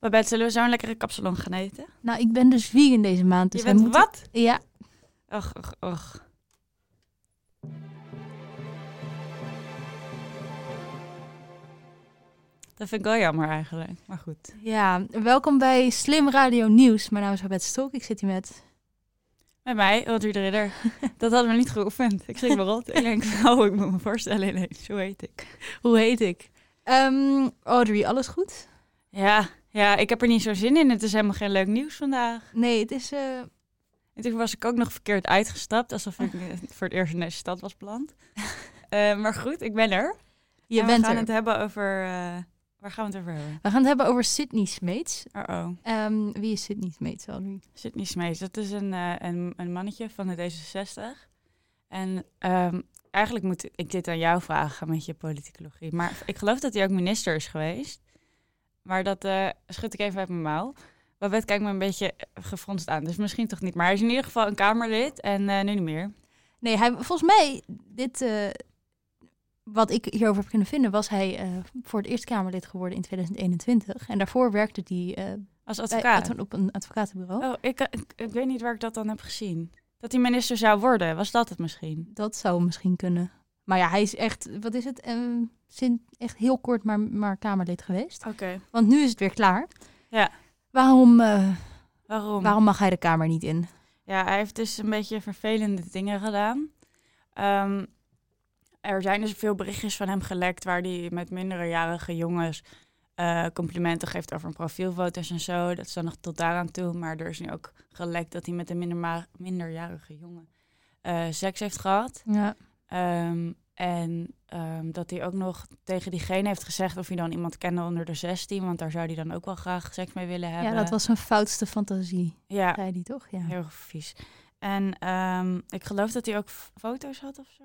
Babette, zullen we zo'n lekkere kapsalon gaan eten? Nou, ik ben dus vegan deze maand. Dus je wij bent moeten- wat? Ja, Och, och, och. Dat vind ik wel jammer eigenlijk, maar goed. ja, welkom bij Slim Radio Nieuws. Mijn naam is Babette Stok. Ik zit hier met... Met mij, Audrey de Ridder. Dat hadden we niet geoefend. Ik schrik me rot. Ik denk, oh, ik moet me voorstellen ineens. Zo heet ik. Hoe heet ik? Ehm, Audrey, alles goed? Ja, ja, ik heb er niet zo zin in. Het is helemaal geen leuk nieuws vandaag. Nee, het is... eh, En toen was ik ook nog verkeerd uitgestapt, alsof ik eh, voor het eerst in deze stad was beland. Eh, maar goed, ik ben er. je En bent we gaan er. het hebben over... waar gaan we het over hebben? We gaan het hebben over Sydney Smeets. Oh-oh. Ehm, wie is Sydney Smeets, Audrey? Sydney Smeets, dat is een, een, een mannetje van de D66. En ehm, eigenlijk moet ik dit aan jou vragen met je politicologie. Maar ik geloof dat hij ook minister is geweest. Maar dat eh, schud ik even uit mijn mouw. Babette kijkt me een beetje gefronst aan, dus misschien toch niet. Maar hij is in ieder geval een Kamerlid en eh, nu niet meer. Nee, hij, volgens mij, dit, eh, wat ik hierover heb kunnen vinden, was hij eh, voor het Eerste Kamerlid geworden in 2021. En daarvoor werkte hij eh, Als bij- advocaat. op een advocatenbureau. Oh, ik, ik, ik weet niet waar ik dat dan heb gezien. Dat hij minister zou worden, was dat het misschien? Dat zou misschien kunnen. Maar ja, hij is echt, wat is het, eh, sinds echt heel kort maar, maar Kamerlid geweest. Oké. Want nu is het weer klaar. Ja. Waarom, eh, Waarom? waarom mag hij de Kamer niet in? Ja, hij heeft dus een beetje vervelende dingen gedaan. Ehm, er zijn dus veel berichtjes van hem gelekt waar hij met minderjarige jongens eh, complimenten geeft over profielfoto's en zo. Dat is dan nog tot daaraan toe. Maar er is nu ook gelekt dat hij met een minderjarige jongen eh, seks heeft gehad. Ja. Ehm, en ehm, dat hij ook nog tegen diegene heeft gezegd of hij dan iemand kende onder de 16. Want daar zou hij dan ook wel graag seks mee willen hebben. ja, dat was zijn foutste fantasie, Ja, zei hij toch? Ja. Heel vies. En ehm, ik geloof dat hij ook foto's had of zo.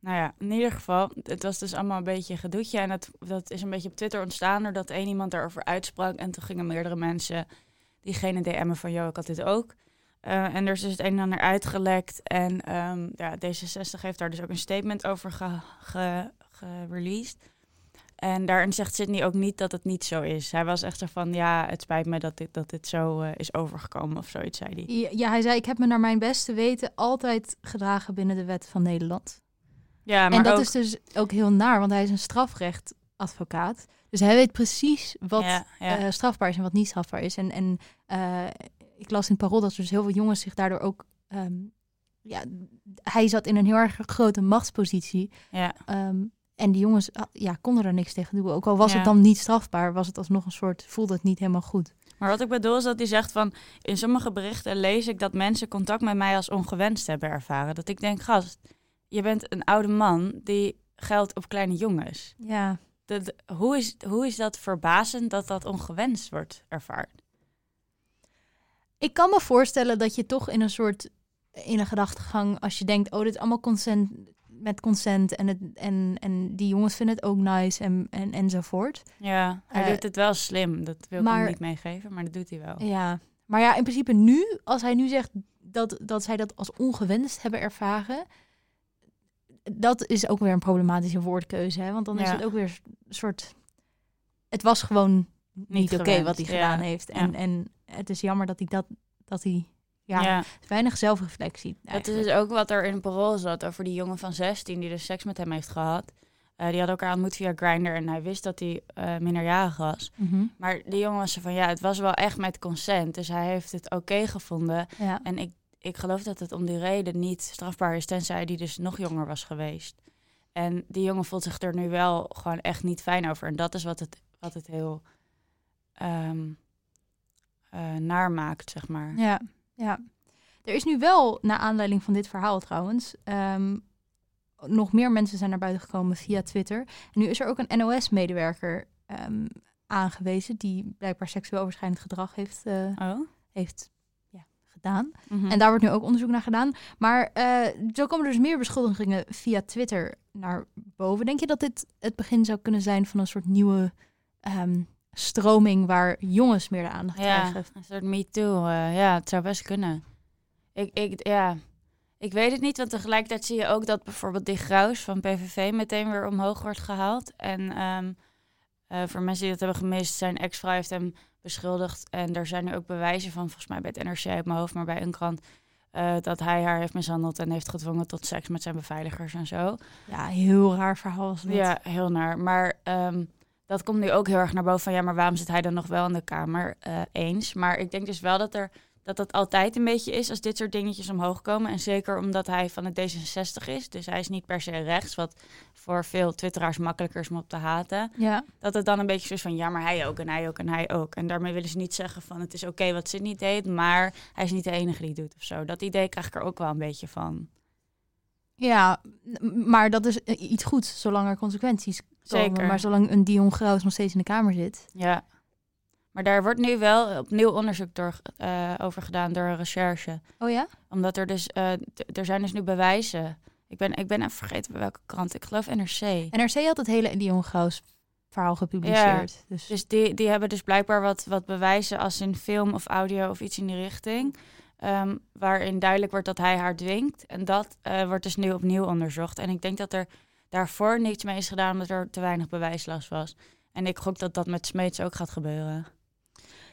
Nou ja, in ieder geval, het was dus allemaal een beetje een gedoetje. En dat, dat is een beetje op Twitter ontstaan doordat één iemand daarover uitsprak. En toen gingen meerdere mensen diegene DM'en van, joh, ik had dit ook. Eh, en er is dus het een en ander uitgelekt. En ehm, ja, D66 heeft daar dus ook een statement over ge- ge- gereleased. En daarin zegt Sydney ook niet dat het niet zo is. Hij was echt zo van, ja, het spijt me dat dit, dat dit zo eh, is overgekomen of zoiets, zei hij. Ja, ja, hij zei, ik heb me naar mijn beste weten altijd gedragen binnen de wet van Nederland. Ja, maar en dat ook, is dus ook heel naar, want hij is een strafrechtadvocaat. Dus hij weet precies wat ja, ja. eh, strafbaar is en wat niet strafbaar is. En, en ik las in het parool dat er dus heel veel jongens zich daardoor ook... ehm, ja, hij zat in een heel erg grote machtspositie. ja. ehm, en die jongens ah, ja, konden er niks tegen doen. Ook al was Ja. het dan niet strafbaar, was het alsnog een soort... voelde het niet helemaal goed. Maar wat ik bedoel is dat hij zegt van... In sommige berichten lees ik dat mensen contact met mij als ongewenst hebben ervaren. Dat ik denk, gast, je bent een oude man die geldt op kleine jongens. Ja, Dat, hoe, is, hoe is dat verbazend dat dat ongewenst wordt ervaren? Ik kan me voorstellen dat je toch in een soort in een gedachtegang, als je denkt, oh, dit is allemaal consent met consent en, het, en, en die jongens vinden het ook nice en, en, enzovoort. Ja, hij Eh, doet het wel slim. Dat wil ik hem niet meegeven, maar dat doet hij wel. Ja, maar ja, in principe nu, als hij nu zegt dat, dat zij dat als ongewenst hebben ervaren, dat is ook weer een problematische woordkeuze, hè? want dan is het ook weer een soort, het was gewoon niet, oké wat hij ja. gedaan heeft en, Ja. en het is jammer dat hij dat, dat hij, ja, ja. weinig zelfreflectie. Dat is dus ook wat er in het parool zat over die jongen van 16 die dus seks met hem heeft gehad. Eh, die had elkaar ontmoet via Grindr en hij wist dat hij eh, minderjarig was. Mhm. Maar die jongen was van ja, het was wel echt met consent. Dus hij heeft het oké gevonden. Ja. En ik, ik geloof dat het om die reden niet strafbaar is, tenzij die dus nog jonger was geweest. En die jongen voelt zich er nu wel gewoon echt niet fijn over. En dat is wat het, wat het heel ehm eh, naar maakt, zeg maar. Ja, ja. Er is nu wel, naar aanleiding van dit verhaal trouwens, ehm, nog meer mensen zijn naar buiten gekomen via Twitter. En nu is er ook een NOS-medewerker ehm, aangewezen die blijkbaar seksueel overschrijdend gedrag heeft, eh, Oh? heeft ja, gedaan. Mhm. En daar wordt nu ook onderzoek naar gedaan. Maar eh, zo komen er dus meer beschuldigingen via Twitter naar boven. Denk je dat dit het begin zou kunnen zijn van een soort nieuwe ehm, stroming waar jongens meer de aandacht Ja, krijgen? een soort me too. eh, ja, het zou best kunnen. Ik, ik, ja. ik weet het niet, want tegelijkertijd zie je ook dat bijvoorbeeld die Graus van PVV meteen weer omhoog wordt gehaald. En ehm, eh, voor mensen die dat hebben gemist, zijn ex-vrouw heeft hem beschuldigd. En er zijn nu ook bewijzen van, volgens mij bij het NRC uit mijn hoofd, maar bij een krant, eh, dat hij haar heeft mishandeld en heeft gedwongen tot seks met zijn beveiligers en zo. Ja, heel raar verhaal was dat. Ja, heel naar. Maar ehm, dat komt nu ook heel erg naar boven van, ja, maar waarom zit hij dan nog wel in de Kamer? Eh, eens. Maar ik denk dus wel dat er dat dat altijd een beetje is als dit soort dingetjes omhoog komen. En zeker omdat hij van het D66 is. Dus hij is niet per se rechts, wat voor veel twitteraars makkelijker is om op te haten. Ja. Dat het dan een beetje zo is van, ja, maar hij ook en hij ook en hij ook. En daarmee willen ze niet zeggen van, het is oké wat Sydney deed, maar hij is niet de enige die het doet of zo. Dat idee krijg ik er ook wel een beetje van. Ja, maar dat is eh, iets goeds, zolang er consequenties komen. Zeker. Maar zolang een Dion Graus nog steeds in de Kamer zit. Ja. Maar daar wordt nu wel opnieuw onderzoek door, eh, over gedaan door een recherche. Oh ja? Omdat er dus, eh, er zijn dus nu bewijzen. Ik ben, ik ben even vergeten bij welke krant. Ik geloof NRC. NRC had het hele Dion Graus verhaal gepubliceerd. Dus, Dus die, die hebben dus blijkbaar wat, wat bewijzen als in film of audio of iets in die richting. ehm, waarin duidelijk wordt dat hij haar dwingt. En dat eh, wordt dus nu opnieuw onderzocht. En ik denk dat er daarvoor niks mee is gedaan omdat er te weinig bewijslast was. En ik gok dat dat met Smeets ook gaat gebeuren.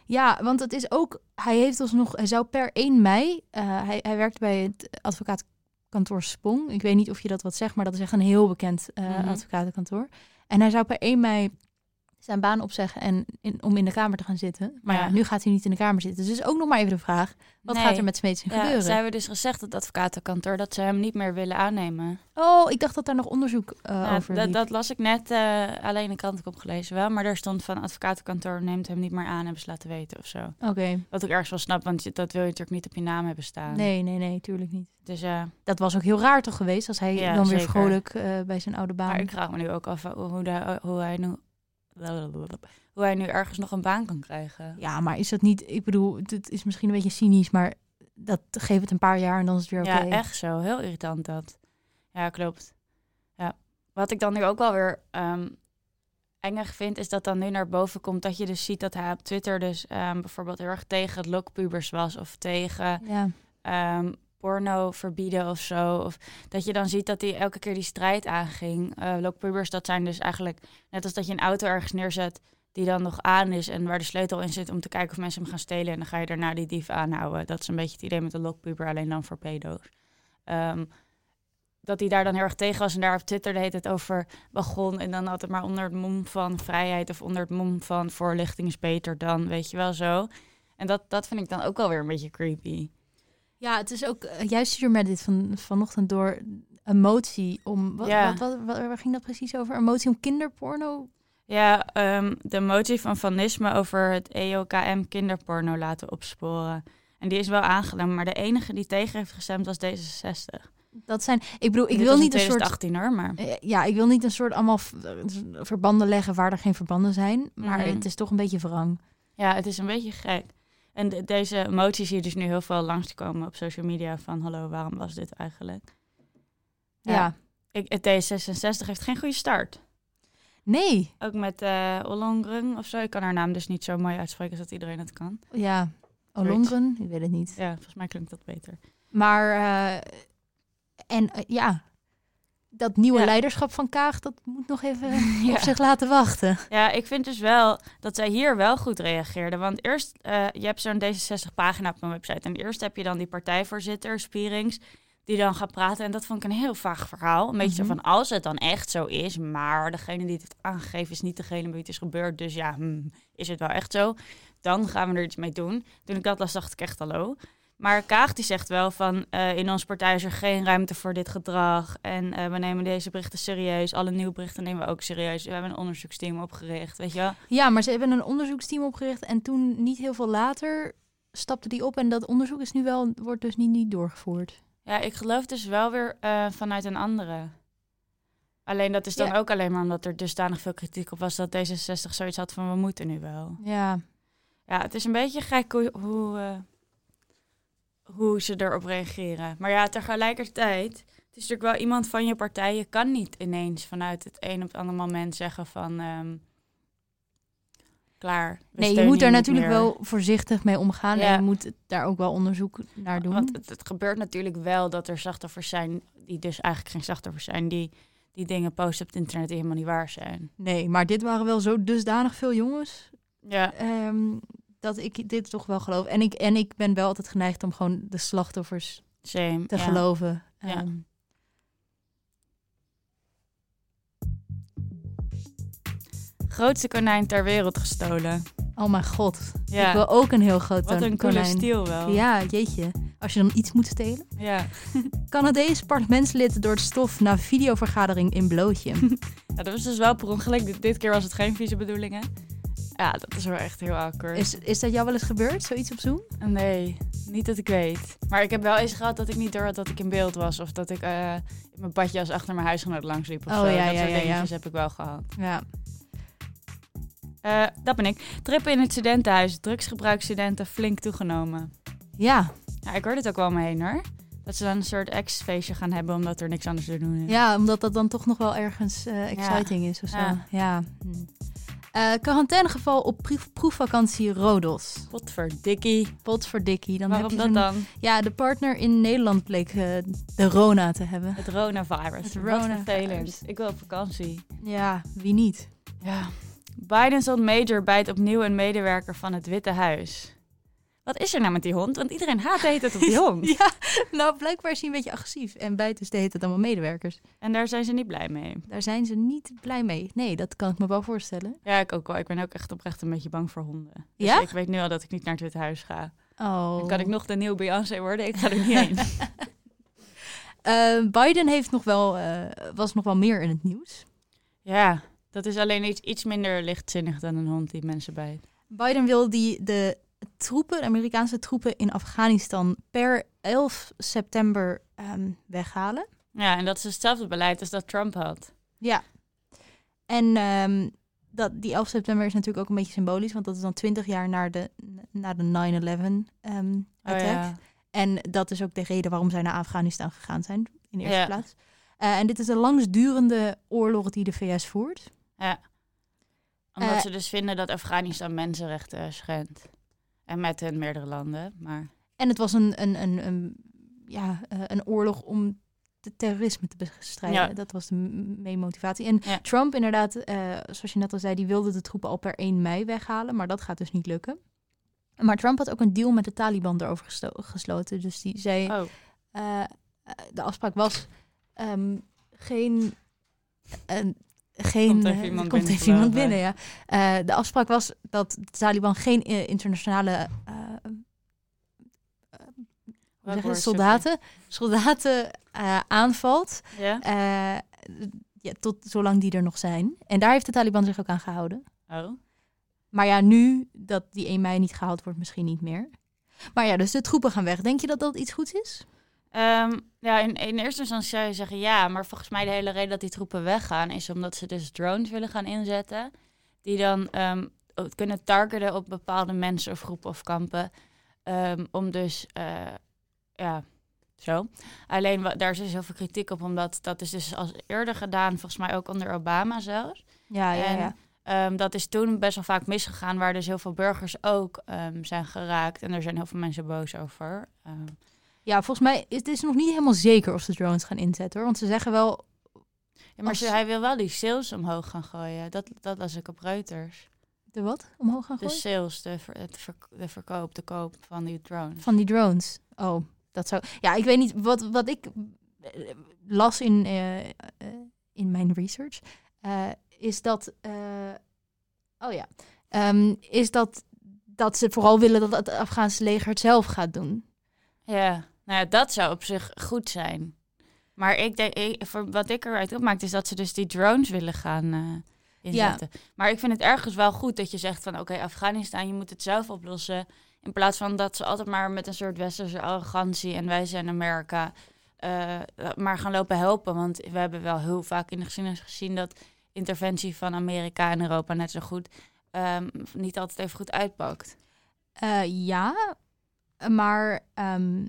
ja, want het is ook... Hij heeft alsnog... Hij zou per 1 mei... eh, hij, hij werkt bij het advocaatkantoor Spong. Ik weet niet of je dat wat zegt, maar dat is echt een heel bekend Mhm. advocatenkantoor. En hij zou per 1 mei zijn baan opzeggen en in, om in de Kamer te gaan zitten. Maar ja. Ja. nu gaat hij niet in de Kamer zitten. Dus is ook nog maar even de vraag. Wat Nee. gaat er met Smeets Ja, gebeuren? ze hebben dus gezegd, het advocatenkantoor, dat ze hem niet meer willen aannemen. Oh, ik dacht dat daar nog onderzoek eh, Ja, over dat, liep. dat las ik net, eh, alleen de krant heb ik opgelezen wel. Maar daar stond van advocatenkantoor neemt hem niet meer aan, hebben ze laten weten of zo. Oké. Wat ik ergens wel snap, want dat wil je natuurlijk niet op je naam hebben staan. Nee, nee, nee, tuurlijk niet. Dus ja, Dat was ook heel raar toch geweest als hij dan weer vrolijk eh, bij zijn oude baan. maar ik vraag me nu ook af hoe, hoe, de- hoe hij nu... Hoe hij nu ergens nog een baan kan krijgen. Ja, maar is dat niet... Ik bedoel, het is misschien een beetje cynisch, maar dat geeft het een paar jaar en dan is het weer oké. Ja, echt zo. Heel irritant dat. Ja, klopt. Ja. Wat ik dan nu ook wel weer ehm engig vind, is dat dan nu naar boven komt dat je dus ziet dat hij op Twitter dus ehm, bijvoorbeeld heel erg tegen het lokpubers was of tegen Ja. ehm, porno verbieden of zo. Of dat je dan ziet dat hij elke keer die strijd aanging. Lokpubers, dat zijn dus eigenlijk net als dat je een auto ergens neerzet die dan nog aan is en waar de sleutel in zit om te kijken of mensen hem gaan stelen. En dan ga je daarna die dief aanhouden. Dat is een beetje het idee met de lokpuber, alleen dan voor pedo's. Ehm, dat hij daar dan heel erg tegen was en daar op Twitter de hele tijd over begon. En dan altijd maar onder het mom van vrijheid of onder het mom van voorlichting is beter dan, weet je wel zo. En dat, dat vind ik dan ook wel weer een beetje creepy. Ja, het is ook... eh, jij stuurde mij dit van, vanochtend door een motie om... Wat, Ja. wat, wat, wat- waar ging dat precies over? Een motie om kinderporno? Ja, ehm, de motie van Van Nisme over het EOKM kinderporno laten opsporen. En die is wel aangenomen, maar de enige die tegen heeft gestemd was D66. Dat zijn... Ik bedoel, ik wil niet een soort... 2018 hoor, maar... Eh, Ja, ik wil niet een soort allemaal v- verbanden leggen waar er geen verbanden zijn. Maar Mhm. het is toch een beetje wrang. Ja, het is een beetje gek. En de- deze motie zie je dus nu heel veel langskomen op social media van... hallo, waarom was dit eigenlijk? Ja. Ik, het D66 heeft geen goede start. Nee. Ook met eh Ollongren of zo. Ik kan haar naam dus niet zo mooi uitspreken als dat iedereen het kan. Ja. Olongren? Ik weet het niet. Ja, volgens mij klinkt dat beter. Maar, eh, en eh, ja, dat nieuwe Ja. leiderschap van Kaag, dat moet nog even Ja. op zich laten wachten. Ja, ik vind dus wel dat zij hier wel goed reageerde. Want eerst, eh, je hebt zo'n D66-pagina op een website. En eerst heb je dan die partijvoorzitter, Spierings, die dan gaat praten. En dat vond ik een heel vaag verhaal. Een beetje Mhm. zo van, als het dan echt zo is, maar degene die het heeft aangegeven is niet degene bij wie het is gebeurd. Dus ja, hmm, is het wel echt zo? Dan gaan we er iets mee doen. Toen ik dat las, dacht ik echt hallo. Maar Kaag die zegt wel van, eh, in onze partij is er geen ruimte voor dit gedrag. En eh, we nemen deze berichten serieus. Alle nieuwe berichten nemen we ook serieus. We hebben een onderzoeksteam opgericht, weet je wel. Ja, maar ze hebben een onderzoeksteam opgericht en toen niet heel veel later stapte die op en dat onderzoek is nu wel, wordt dus niet, niet doorgevoerd. Ja, ik geloof dus wel weer eh, vanuit een andere. Alleen dat is dan Ja. ook alleen maar omdat er dusdanig veel kritiek op was dat D66 zoiets had van we moeten nu wel. Ja, Ja, het is een beetje gek hoe, hoe, hoe ze erop reageren. Maar ja, tegelijkertijd, het is natuurlijk wel iemand van je partij. Je kan niet ineens vanuit het een op het andere moment zeggen van ehm, klaar. nee, je moet daar natuurlijk meer. wel voorzichtig mee omgaan Ja. en je moet daar ook wel onderzoek naar doen. Want het, het gebeurt natuurlijk wel dat er slachtoffers zijn die dus eigenlijk geen slachtoffers zijn, die, die dingen posten op het internet die helemaal niet waar zijn. Nee, maar dit waren wel zo dusdanig veel jongens Ja, ehm, dat ik dit toch wel geloof. En ik, en ik ben wel altijd geneigd om gewoon de slachtoffers same. te ja. geloven. Ja. Ehm, Grootste konijn ter wereld gestolen. oh mijn god. Ik Ja, wil ook een heel groot wat een coole konijn. stiel wel. Ja, jeetje. Als je dan iets moet stelen. Ja. Canadees parlementslid door het stof na videovergadering in blootje. ja, dat was dus wel per ongeluk. Dit, dit keer was het geen vieze bedoelingen. Ja, dat is wel echt heel awkward. Is, is dat jou wel eens gebeurd, zoiets op Zoom? Nee, niet dat ik weet. Maar ik heb wel eens gehad dat ik niet door had dat ik in beeld was. Of dat ik eh, in mijn badjas achter mijn huisgenoot langs liep of Oh, zo. ja, dat ja, soort ja, ja. dingetjes heb ik wel gehad. Ja. Eh, dat ben ik. Trippen in het studentenhuis. Drugsgebruik studenten flink toegenomen. Ja, Ja, ik hoor dit ook wel om me heen hoor. Dat ze dan een soort ex-feestje gaan hebben omdat er niks anders te doen is. ja omdat dat dan toch nog wel ergens eh, exciting is of zo. Ja. Ja. Hm. Eh, quarantainegeval op proef- proefvakantie Rodos. Potverdikkie. Potverdikkie. Dan Waarom heb je dat dan? Ja, de partner in Nederland bleek eh, de Rona te hebben. Het coronavirus. Het coronavirus. vervelend. Ik wil op vakantie. Ja, wie niet? Ja. Biden's old major bijt opnieuw een medewerker van het Witte Huis. Wat is er nou met die hond? Want iedereen haat hele tijd op die hond. Ja, nou blijkbaar is hij een beetje agressief. En dus de heet het allemaal medewerkers. En daar zijn ze niet blij mee. Daar zijn ze niet blij mee. Nee, dat kan ik me wel voorstellen. Ja, ik ook wel. Ik ben ook echt oprecht een beetje bang voor honden. Dus Ja? ik weet nu al dat ik niet naar het Witte Huis ga. Oh. Dan kan ik nog de nieuwe Beyoncé worden? Ik ga er niet heen. Eh, Biden heeft nog wel, eh, was nog wel meer in het nieuws. ja, dat is alleen iets, iets minder lichtzinnig dan een hond die mensen bijt. Biden wil die de troepen, de Amerikaanse troepen in Afghanistan per 11 september ehm, weghalen. Ja, en dat is hetzelfde beleid als dat Trump had. Ja. En ehm, dat, die 11 september is natuurlijk ook een beetje symbolisch, want dat is dan 20 jaar na de, na de 9-11 ehm Oh, attack. ja. En dat is ook de reden waarom zij naar Afghanistan gegaan zijn, in de eerste Ja. plaats. Eh, en dit is de langstdurende oorlog die de VS voert. Omdat Eh, ze dus vinden dat Afghanistan mensenrechten schendt. En met hun meerdere landen, maar... En het was een, een, een, een, ja, eh, een oorlog om de terrorisme te bestrijden. Ja. Dat was de main motivatie. En Ja. Trump inderdaad, eh, zoals je net al zei, die wilde de troepen al per 1 mei weghalen. Maar dat gaat dus niet lukken. Maar Trump had ook een deal met de Taliban erover gesloten. Dus die zei, Oh, eh, de afspraak was ehm, geen... een geen Komt even eh, iemand komt binnen even iemand gelopen. binnen, ja. Eh, de afspraak was dat de Taliban geen internationale eh, soldaten, soldaten aanvalt. ja? ja, tot zolang die er nog zijn. En daar heeft de Taliban zich ook aan gehouden. Oh. Maar ja, nu dat die 1 mei niet gehaald wordt, misschien niet meer. Maar ja, dus de troepen gaan weg. Denk je dat dat iets goeds is? Ehm, ja, in, in eerste instantie zou je zeggen ja, maar volgens mij de hele reden dat die troepen weggaan is omdat ze dus drones willen gaan inzetten. Die dan ehm, kunnen targeten op bepaalde mensen of groepen of kampen. Ehm, om dus, eh, ja, zo. Alleen wa- daar is dus heel veel kritiek op, omdat dat is dus als eerder gedaan, volgens mij ook onder Obama zelfs. Ja, En, Ehm, dat is toen best wel vaak misgegaan, waar dus heel veel burgers ook zijn geraakt. En er zijn heel veel mensen boos over. Ehm, Ja, volgens mij is het is nog niet helemaal zeker of ze drones gaan inzetten. Hoor. Want ze zeggen wel, Ja, maar Als- hij wil wel die sales omhoog gaan gooien. Dat, dat las ik op Reuters. de wat? Omhoog gaan De gooien? sales, de, ver- het verk- de verkoop, de koop van die drones. Van die drones. Oh, dat zou... Ja, ik weet niet. Wat, wat ik eh, las in, eh, eh, in mijn research... is dat... oh ja. Ehm, is dat, dat ze vooral willen dat het Afghaanse leger het zelf gaat doen. Ja, nou ja, dat zou op zich goed zijn. Maar ik denk, ik, voor wat ik eruit opmaak, is dat ze dus die drones willen gaan eh, inzetten. Maar ik vind het ergens wel goed dat je zegt van, oké, Afghanistan, je moet het zelf oplossen. In plaats van dat ze altijd maar met een soort westerse arrogantie en wij zijn Amerika, eh, maar gaan lopen helpen. Want we hebben wel heel vaak in de geschiedenis gezien dat interventie van Amerika en Europa net zo goed ehm, niet altijd even goed uitpakt. Eh, ja, maar ehm,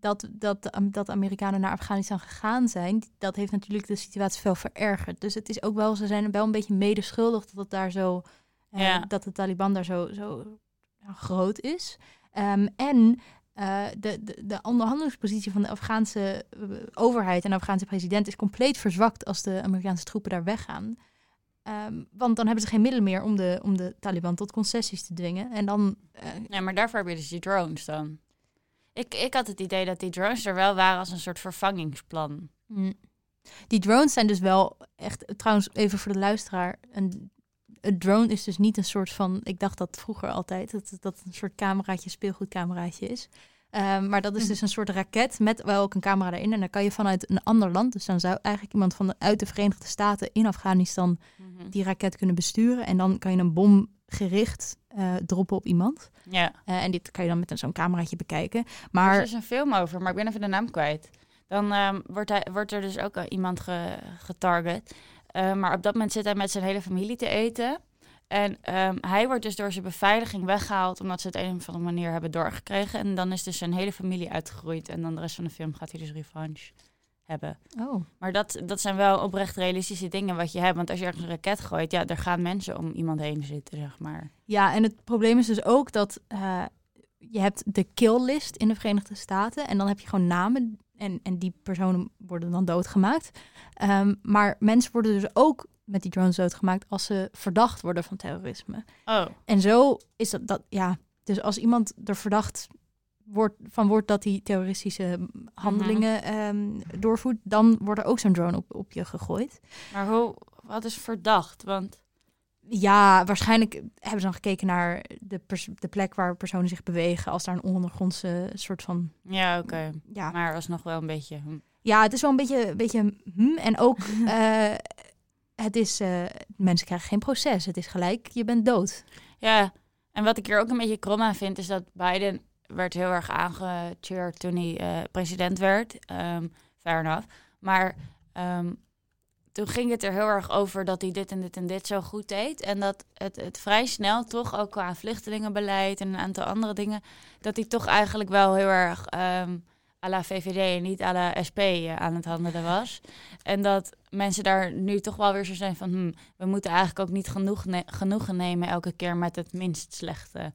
dat, dat, dat Amerikanen naar Afghanistan gegaan zijn, dat heeft natuurlijk de situatie veel verergerd. Dus het is ook wel, ze zijn wel een beetje medeschuldig dat het daar zo, eh, Ja. dat de Taliban daar zo, zo groot is. Ehm, en eh, de, de, de onderhandelingspositie van de Afghaanse eh, overheid en de Afghaanse president is compleet verzwakt als de Amerikaanse troepen daar weggaan. Ehm, want dan hebben ze geen middelen meer om de, om de Taliban tot concessies te dwingen. En dan. Nee, maar daarvoor heb je dus die drones dan. Ik, ik had het idee dat die drones er wel waren als een soort vervangingsplan. mm. Die drones zijn dus wel echt. Trouwens, even voor de luisteraar. Een, een drone is dus niet een soort van. Ik dacht dat vroeger altijd. Dat dat een soort cameraatje, speelgoedcameraatje is. Ehm, maar dat is Mhm. dus een soort raket met wel ook een camera erin. En dan kan je vanuit een ander land. Dus dan zou eigenlijk iemand van de, uit de Verenigde Staten in Afghanistan Mhm. die raket kunnen besturen. En dan kan je een bom gericht eh, droppen op iemand. Ja, Eh, en dit kan je dan met een- zo'n cameraatje bekijken. maar... er is een film over, maar ik ben even de naam kwijt. Dan ehm, wordt, hij, wordt er dus ook iemand ge- getarget. Eh, maar op dat moment zit hij met zijn hele familie te eten. En ehm, hij wordt dus door zijn beveiliging weggehaald... omdat ze het een of andere manier hebben doorgekregen. En dan is dus zijn hele familie uitgegroeid. En dan de rest van de film gaat hij dus revanche hebben. oh, Maar dat, dat zijn wel oprecht realistische dingen wat je hebt. Want als je ergens een raket gooit, ja, er gaan mensen om iemand heen zitten, zeg maar. Ja, en het probleem is dus ook dat eh, je hebt de kill list in de Verenigde Staten en dan heb je gewoon namen en, en die personen worden dan doodgemaakt. Ehm, maar mensen worden dus ook met die drones doodgemaakt als ze verdacht worden van terrorisme. Oh, En zo is dat, dat ja, dus als iemand er verdacht wordt, van wordt dat hij terroristische handelingen ehm, doorvoert, dan wordt er ook zo'n drone op, op je gegooid. maar hoe, wat is verdacht? Want, Ja, waarschijnlijk hebben ze dan gekeken naar de, pers- de plek waar personen zich bewegen. Als daar een ondergrondse soort van. ja, oké. Ja, Maar alsnog wel een beetje... hm. ja het is wel een beetje. Een beetje hm, en ook. eh, het is. eh, mensen krijgen geen proces. Het is gelijk, je bent dood. Ja, en wat ik hier ook een beetje krom aan vind, is dat Biden werd heel erg aangecheerd toen hij eh, president werd. Ehm fair enough. Maar ehm, toen ging het er heel erg over dat hij dit en dit en dit zo goed deed. En dat het, het vrij snel toch ook qua vluchtelingenbeleid en een aantal andere dingen, dat hij toch eigenlijk wel heel erg ehm à la VVD en niet à la SP eh, aan het handelen was. En dat mensen daar nu toch wel weer zo zijn van... Hm, we moeten eigenlijk ook niet genoeg genoegen nemen elke keer met het minst slechte.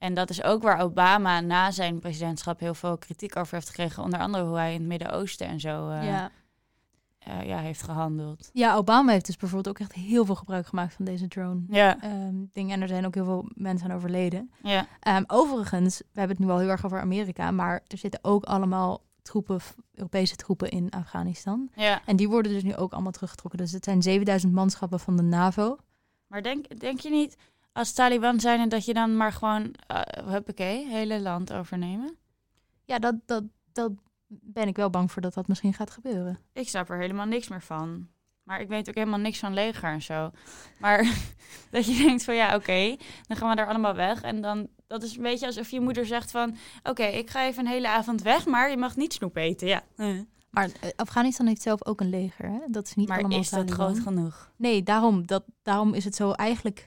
En dat is ook waar Obama na zijn presidentschap heel veel kritiek over heeft gekregen. Onder andere hoe hij in het Midden-Oosten en zo eh, ja. eh, ja, heeft gehandeld. ja, Obama heeft dus bijvoorbeeld ook echt heel veel gebruik gemaakt van deze drone. Ja, ehm ding. En er zijn ook heel veel mensen aan overleden. ja. Ehm, overigens, we hebben het nu al heel erg over Amerika, maar er zitten ook allemaal troepen, Europese troepen in Afghanistan. ja. En die worden dus nu ook allemaal teruggetrokken. Dus het zijn 7000 manschappen van de NAVO. Maar denk, denk je niet als Taliban zijn en dat je dan maar gewoon, uh, huppakee, hele land overnemen? Ja, dat, dat, dat ben ik wel bang voor dat dat misschien gaat gebeuren. Ik snap er helemaal niks meer van. Maar ik weet ook helemaal niks van leger en zo. Maar dat je denkt van ja, oké, dan gaan we daar allemaal weg. En dan, dat is een beetje alsof je moeder zegt van... Oké, ik ga even een hele avond weg, maar je mag niet snoep eten. Ja. Maar eh, Afghanistan heeft zelf ook een leger. Hè? Dat is niet Maar allemaal is dat Taliban. groot genoeg? Nee, daarom, dat, daarom is het zo eigenlijk...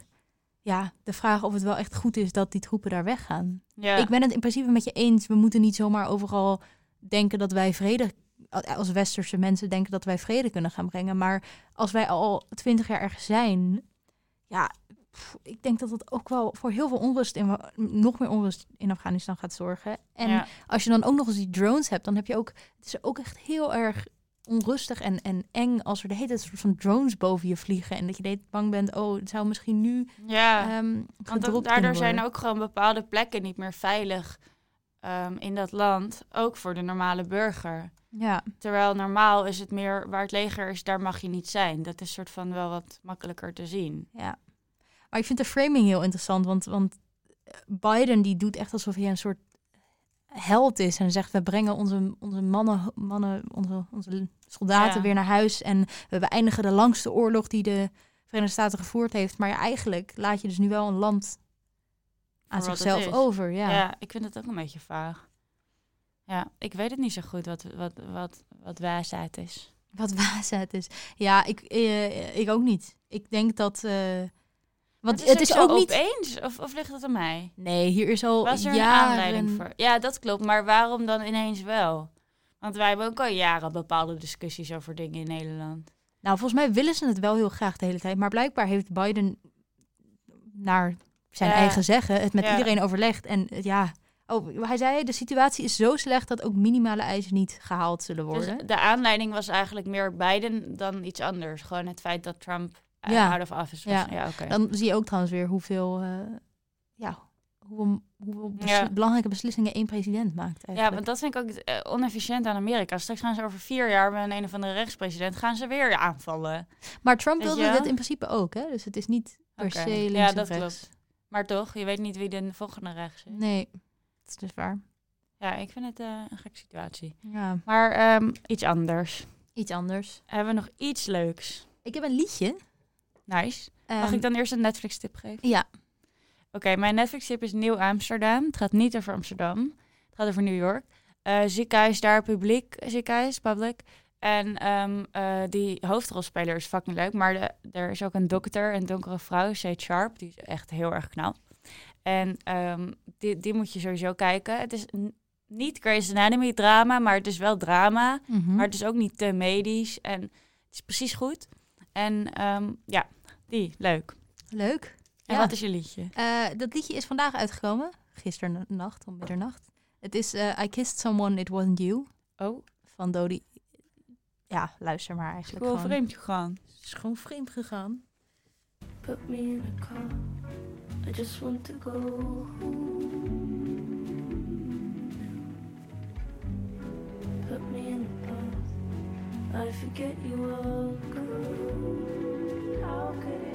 Ja, de vraag of het wel echt goed is dat die troepen daar weggaan. Ja. Ik ben het in principe met je eens. We moeten niet zomaar overal denken dat wij vrede... Als westerse mensen denken dat wij vrede kunnen gaan brengen. Maar als wij al twintig jaar ergens zijn... Ja, pff, ik denk dat dat ook wel voor heel veel onrust... In, nog meer onrust in Afghanistan gaat zorgen. En ja. als je dan ook nog eens die drones hebt, dan heb je ook. Het is ook echt heel erg onrustig en, en eng als er de hele tijd soort van drones boven je vliegen. En dat je de hele tijd bang bent, oh, het zou misschien nu. ja. ehm Want daardoor zijn ook gewoon bepaalde plekken niet meer veilig ehm, in dat land. Ook voor de normale burger. Ja, Terwijl normaal is het meer waar het leger is, daar mag je niet zijn. Dat is soort van wel wat makkelijker te zien. ja. Maar ik vind de framing heel interessant, want, want Biden die doet echt alsof hij een soort held is en zegt we brengen onze, onze mannen, mannen onze, onze soldaten Ja. weer naar huis en we beëindigen de langste oorlog die de Verenigde Staten gevoerd heeft. Maar ja, eigenlijk laat je dus nu wel een land aan Voor zichzelf over. Ja. Ja. ik vind het ook een beetje vaag. Ja, ik weet het niet zo goed wat, wat, wat, wat wijsheid is. Wat waasheid is. Ja, ik, eh, ik ook niet. Ik denk dat. eh, want het is, het is ook niet. opeens, of, of ligt het aan mij? Nee, hier is al Was er een aanleiding voor? Ja, dat klopt. Maar waarom dan ineens wel? Want wij hebben ook al jaren bepaalde discussies over dingen in Nederland. Nou, volgens mij willen ze het wel heel graag de hele tijd. Maar blijkbaar heeft Biden naar zijn Ja. eigen zeggen het met Ja. iedereen overlegd. En eh, ja, Oh, hij zei, de situatie is zo slecht dat ook minimale eisen niet gehaald zullen worden. Dus de aanleiding was eigenlijk meer Biden dan iets anders. Gewoon het feit dat Trump eh, Ja. out of office was. Ja. Ja, oké. Dan zie je ook trouwens weer hoeveel, eh, ja, hoeveel, hoeveel Ja. belangrijke beslissingen één president maakt Ja, eigenlijk. want dat vind ik ook eh, onefficiënt aan Amerika. Straks gaan ze over vier jaar met een een of andere rechtspresident... gaan ze weer aanvallen. Maar Trump Weet wilde dit in principe ook, hè? Dus het is niet per se Ja, links of dat rechts. klopt. Maar toch, je weet niet wie de volgende rechts is. Nee, dat is dus waar. Ja, ik vind het eh, een gekke situatie. Ja, Maar ehm, iets anders. iets anders. Hebben we nog iets leuks? Ik heb een liedje. Nice. Mag Ehm, ik dan eerst een Netflix-tip geven? Ja, Oké, mijn Netflix-tip is Nieuw Amsterdam. Het gaat niet over Amsterdam. Het gaat over New York. Eh ziekenhuis daar, publiek ziekenhuis, public. En ehm, eh, die hoofdrolspeler is fucking leuk. Maar de, er is ook een dokter, een donkere vrouw, Sage Sharp. Die is echt heel erg knap. En ehm, die, die moet je sowieso kijken. Het is niet Grey's Anatomy drama, maar het is wel drama. mhm. Maar het is ook niet te medisch. En het is precies goed. En ehm, ja, die, leuk. leuk. En Ja. wat is je liedje? Eh, dat liedje is vandaag uitgekomen. Gisteren nacht, om middernacht. Het is eh, I Kissed Someone, It Wasn't You. Oh, Van Dodie. Ja, luister maar eigenlijk. gewoon gewoon. vreemd gegaan. Het is gewoon vreemd gegaan. Put me in a car. I just want to go home. Put me in. I forget you go. How could it